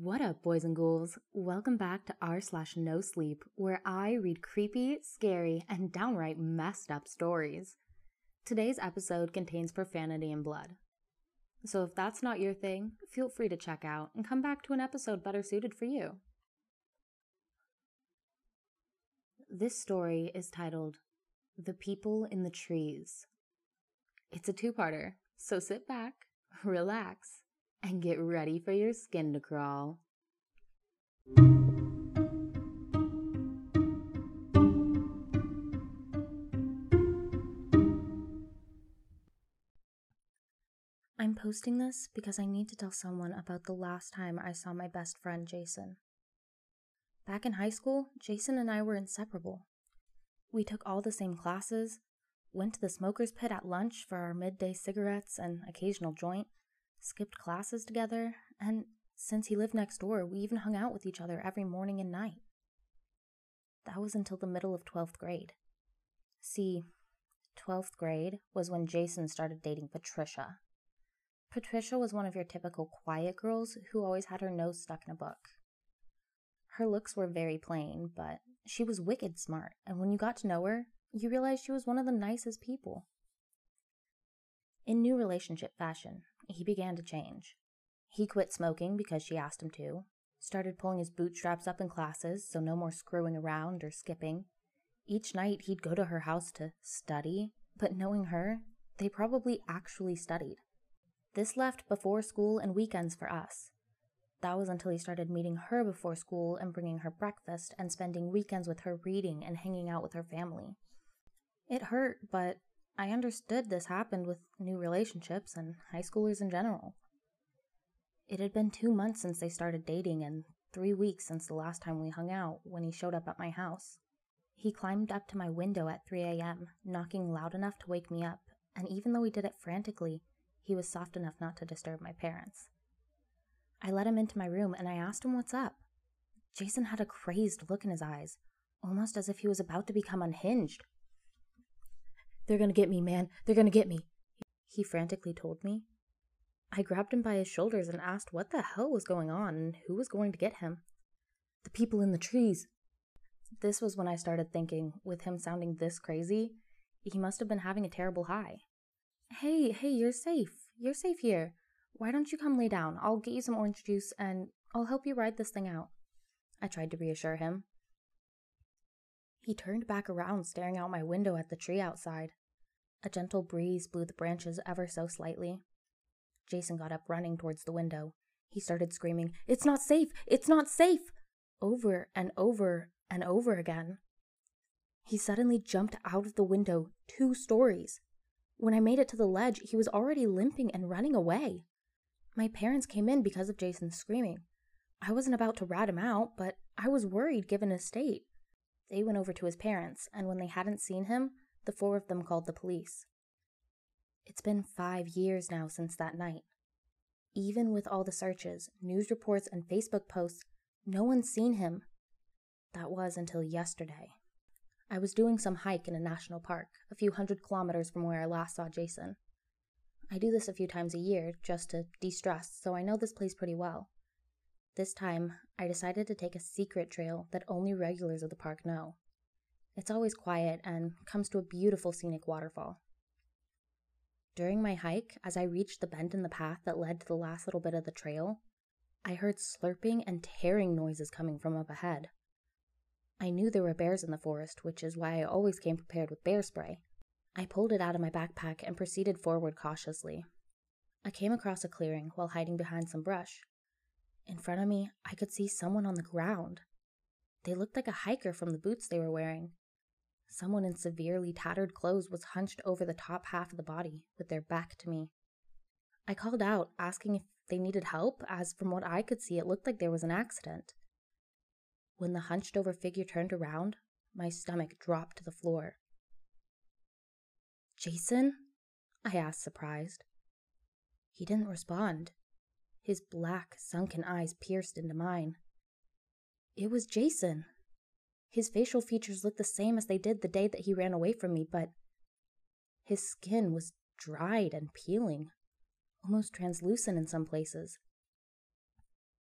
What up, boys and ghouls? Welcome back to r slash no sleep, where I read creepy, scary, and downright messed up stories. Today's episode contains profanity and blood. So if that's not your thing, feel free to check out and come back to an episode better suited for you. This story is titled The People in the Trees. It's a two parter, so sit back, relax, and get ready for your skin to crawl. I'm posting this because I need to tell someone about the last time I saw my best friend Jason. Back in high school, Jason and I were inseparable. We took all the same classes, went to the smoker's pit at lunch for our midday cigarettes and occasional joint, skipped classes together, and since he lived next door, we even hung out with each other every morning and night. That was until the middle of 12th grade. See, 12th grade was when Jason started dating Patricia. Patricia was one of your typical quiet girls who always had her nose stuck in a book. Her looks were very plain, but she was wicked smart, and when you got to know her, you realized she was one of the nicest people. In new relationship fashion, he began to change. He quit smoking because she asked him to, started pulling his bootstraps up in classes so no more screwing around or skipping. Each night he'd go to her house to study, but knowing her, they probably actually studied. This left before school and weekends for us. That was until he started meeting her before school and bringing her breakfast and spending weekends with her reading and hanging out with her family. It hurt, but I understood this happened with new relationships and high schoolers in general. It had been two months since they started dating and three weeks since the last time we hung out when he showed up at my house. He climbed up to my window at 3 a.m., knocking loud enough to wake me up, and even though he did it frantically, he was soft enough not to disturb my parents. I let him into my room and I asked him what's up. Jason had a crazed look in his eyes, almost as if he was about to become unhinged. They're gonna get me, man. They're gonna get me, he frantically told me. I grabbed him by his shoulders and asked what the hell was going on and who was going to get him. The people in the trees. This was when I started thinking, with him sounding this crazy, he must have been having a terrible high. Hey, hey, you're safe. You're safe here. Why don't you come lay down? I'll get you some orange juice and I'll help you ride this thing out. I tried to reassure him. He turned back around, staring out my window at the tree outside. A gentle breeze blew the branches ever so slightly. Jason got up, running towards the window. He started screaming, It's not safe! It's not safe! over and over and over again. He suddenly jumped out of the window two stories. When I made it to the ledge, he was already limping and running away. My parents came in because of Jason's screaming. I wasn't about to rat him out, but I was worried given his state. They went over to his parents, and when they hadn't seen him, the four of them called the police. It's been five years now since that night. Even with all the searches, news reports, and Facebook posts, no one's seen him. That was until yesterday. I was doing some hike in a national park, a few hundred kilometers from where I last saw Jason. I do this a few times a year, just to de stress, so I know this place pretty well. This time, I decided to take a secret trail that only regulars of the park know. It's always quiet and comes to a beautiful scenic waterfall. During my hike, as I reached the bend in the path that led to the last little bit of the trail, I heard slurping and tearing noises coming from up ahead. I knew there were bears in the forest, which is why I always came prepared with bear spray. I pulled it out of my backpack and proceeded forward cautiously. I came across a clearing while hiding behind some brush. In front of me, I could see someone on the ground. They looked like a hiker from the boots they were wearing. Someone in severely tattered clothes was hunched over the top half of the body, with their back to me. I called out, asking if they needed help, as from what I could see, it looked like there was an accident. When the hunched over figure turned around, my stomach dropped to the floor. Jason? I asked, surprised. He didn't respond. His black, sunken eyes pierced into mine. It was Jason. His facial features looked the same as they did the day that he ran away from me, but his skin was dried and peeling, almost translucent in some places.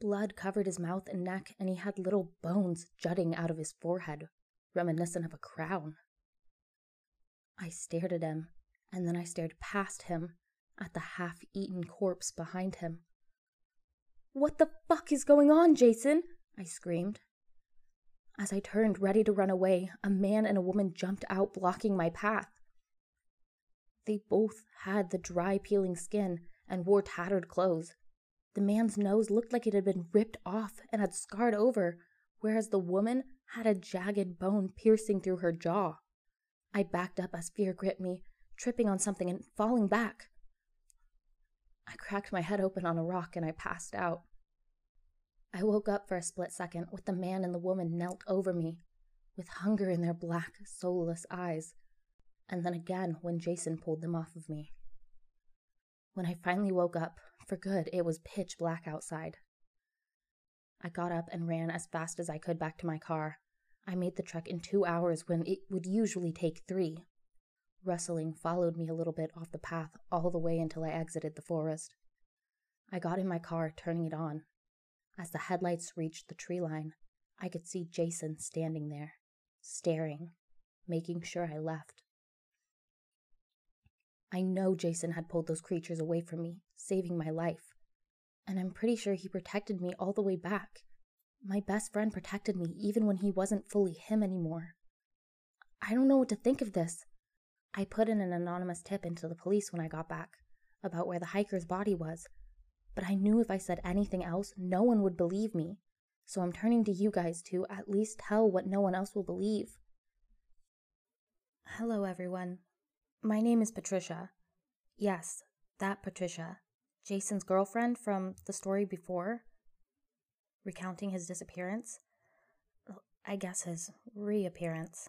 Blood covered his mouth and neck, and he had little bones jutting out of his forehead, reminiscent of a crown. I stared at him, and then I stared past him at the half eaten corpse behind him. What the fuck is going on, Jason? I screamed. As I turned ready to run away, a man and a woman jumped out, blocking my path. They both had the dry, peeling skin and wore tattered clothes. The man's nose looked like it had been ripped off and had scarred over, whereas the woman had a jagged bone piercing through her jaw. I backed up as fear gripped me, tripping on something and falling back. I cracked my head open on a rock and I passed out. I woke up for a split second with the man and the woman knelt over me, with hunger in their black, soulless eyes, and then again when Jason pulled them off of me. When I finally woke up, for good, it was pitch black outside. I got up and ran as fast as I could back to my car. I made the trek in two hours when it would usually take three. Rustling followed me a little bit off the path all the way until I exited the forest. I got in my car, turning it on. As the headlights reached the tree line, I could see Jason standing there, staring, making sure I left. I know Jason had pulled those creatures away from me, saving my life. And I'm pretty sure he protected me all the way back. My best friend protected me even when he wasn't fully him anymore. I don't know what to think of this. I put in an anonymous tip into the police when I got back about where the hiker's body was, but I knew if I said anything else, no one would believe me. So I'm turning to you guys to at least tell what no one else will believe. Hello, everyone. My name is Patricia. Yes, that Patricia. Jason's girlfriend from the story before, recounting his disappearance. I guess his reappearance.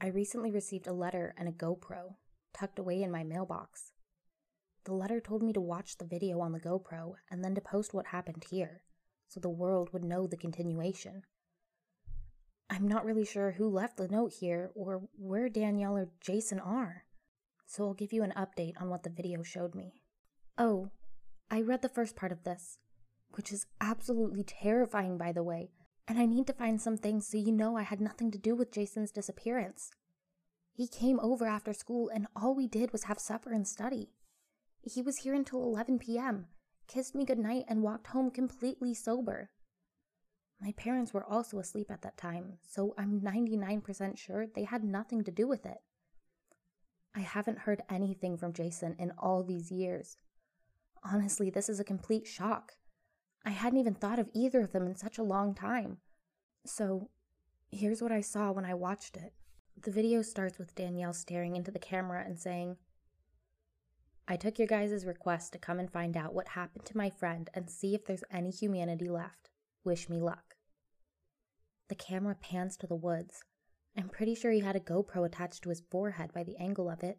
I recently received a letter and a GoPro tucked away in my mailbox. The letter told me to watch the video on the GoPro and then to post what happened here, so the world would know the continuation. I'm not really sure who left the note here or where Danielle or Jason are, so I'll give you an update on what the video showed me. Oh, I read the first part of this, which is absolutely terrifying, by the way, and I need to find some things so you know I had nothing to do with Jason's disappearance. He came over after school, and all we did was have supper and study. He was here until 11 p.m., kissed me goodnight, and walked home completely sober. My parents were also asleep at that time, so I'm 99% sure they had nothing to do with it. I haven't heard anything from Jason in all these years. Honestly, this is a complete shock. I hadn't even thought of either of them in such a long time. So, here's what I saw when I watched it. The video starts with Danielle staring into the camera and saying, I took your guys' request to come and find out what happened to my friend and see if there's any humanity left. Wish me luck. The camera pans to the woods. I'm pretty sure he had a GoPro attached to his forehead by the angle of it.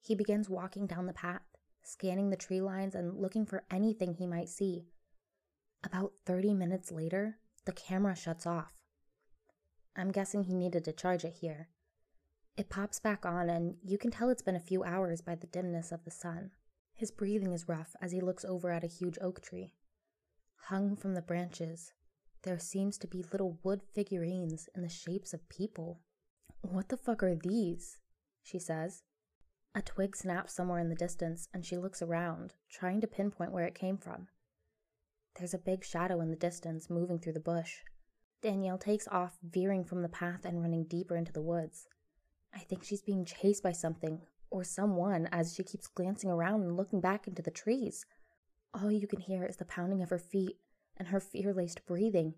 He begins walking down the path, scanning the tree lines and looking for anything he might see. About 30 minutes later, the camera shuts off. I'm guessing he needed to charge it here. It pops back on, and you can tell it's been a few hours by the dimness of the sun. His breathing is rough as he looks over at a huge oak tree. Hung from the branches, there seems to be little wood figurines in the shapes of people. What the fuck are these? She says. A twig snaps somewhere in the distance, and she looks around, trying to pinpoint where it came from. There's a big shadow in the distance moving through the bush. Danielle takes off, veering from the path and running deeper into the woods. I think she's being chased by something, or someone, as she keeps glancing around and looking back into the trees. All you can hear is the pounding of her feet and her fear laced breathing.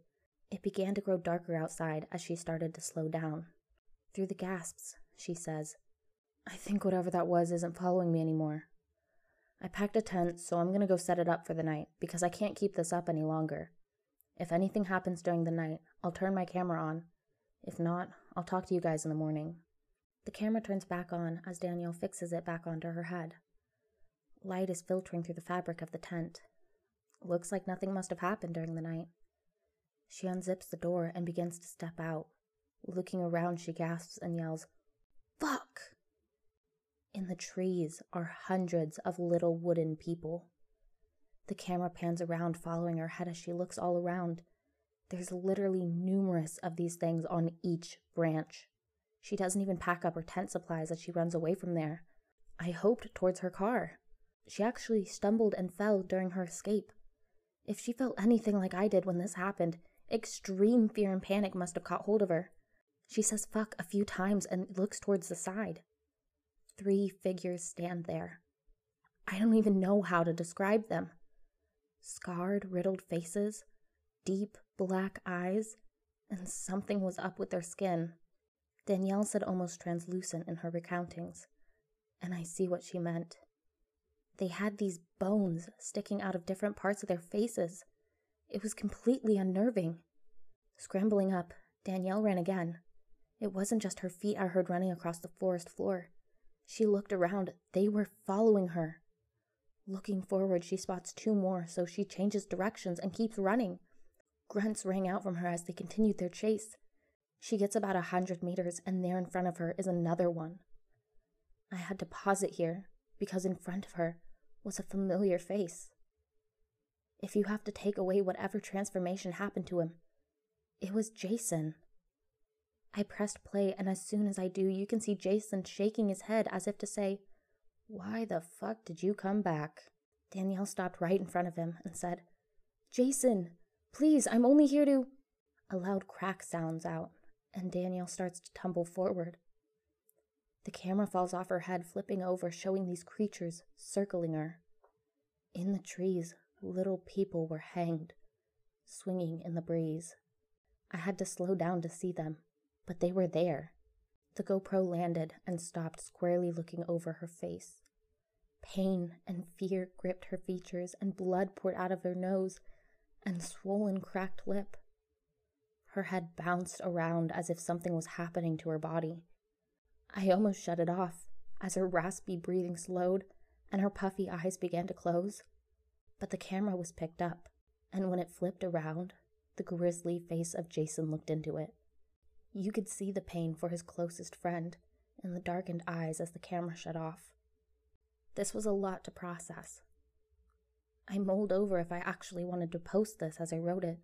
It began to grow darker outside as she started to slow down. Through the gasps, she says, I think whatever that was isn't following me anymore. I packed a tent, so I'm gonna go set it up for the night because I can't keep this up any longer. If anything happens during the night, I'll turn my camera on. If not, I'll talk to you guys in the morning. The camera turns back on as Danielle fixes it back onto her head. Light is filtering through the fabric of the tent. Looks like nothing must have happened during the night. She unzips the door and begins to step out. Looking around, she gasps and yells, Fuck! In the trees are hundreds of little wooden people. The camera pans around, following her head as she looks all around. There's literally numerous of these things on each branch. She doesn't even pack up her tent supplies as she runs away from there. I hoped towards her car. She actually stumbled and fell during her escape. If she felt anything like I did when this happened, extreme fear and panic must have caught hold of her. She says fuck a few times and looks towards the side. Three figures stand there. I don't even know how to describe them. Scarred, riddled faces, deep black eyes, and something was up with their skin. Danielle said almost translucent in her recountings, and I see what she meant. They had these bones sticking out of different parts of their faces. It was completely unnerving. Scrambling up, Danielle ran again. It wasn't just her feet I heard running across the forest floor. She looked around. They were following her. Looking forward, she spots two more, so she changes directions and keeps running. Grunts rang out from her as they continued their chase. She gets about a hundred meters, and there in front of her is another one. I had to pause it here because in front of her was a familiar face. If you have to take away whatever transformation happened to him, it was Jason. I pressed play, and as soon as I do, you can see Jason shaking his head as if to say, Why the fuck did you come back? Danielle stopped right in front of him and said, Jason, please, I'm only here to. A loud crack sounds out, and Danielle starts to tumble forward. The camera falls off her head, flipping over, showing these creatures circling her. In the trees, little people were hanged, swinging in the breeze. I had to slow down to see them, but they were there. The GoPro landed and stopped, squarely looking over her face. Pain and fear gripped her features, and blood poured out of her nose and swollen, cracked lip. Her head bounced around as if something was happening to her body. I almost shut it off as her raspy breathing slowed and her puffy eyes began to close. But the camera was picked up, and when it flipped around, the grisly face of Jason looked into it. You could see the pain for his closest friend in the darkened eyes as the camera shut off. This was a lot to process. I mulled over if I actually wanted to post this as I wrote it,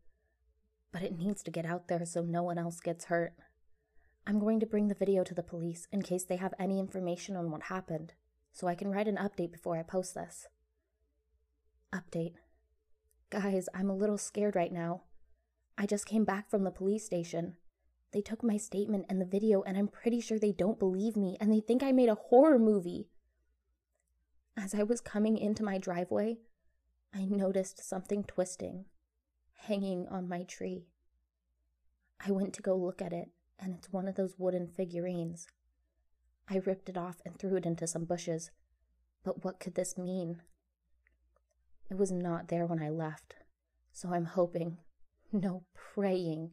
but it needs to get out there so no one else gets hurt. I'm going to bring the video to the police in case they have any information on what happened, so I can write an update before I post this. Update. Guys, I'm a little scared right now. I just came back from the police station. They took my statement and the video, and I'm pretty sure they don't believe me and they think I made a horror movie. As I was coming into my driveway, I noticed something twisting, hanging on my tree. I went to go look at it, and it's one of those wooden figurines. I ripped it off and threw it into some bushes. But what could this mean? It was not there when I left, so I'm hoping, no, praying,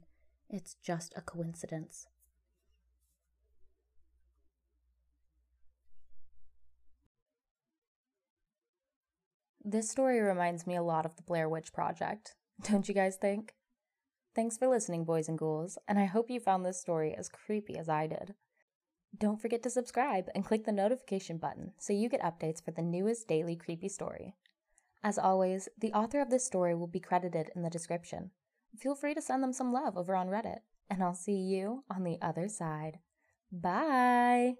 it's just a coincidence. This story reminds me a lot of the Blair Witch Project, don't you guys think? Thanks for listening, boys and ghouls, and I hope you found this story as creepy as I did. Don't forget to subscribe and click the notification button so you get updates for the newest daily creepy story. As always, the author of this story will be credited in the description. Feel free to send them some love over on Reddit, and I'll see you on the other side. Bye!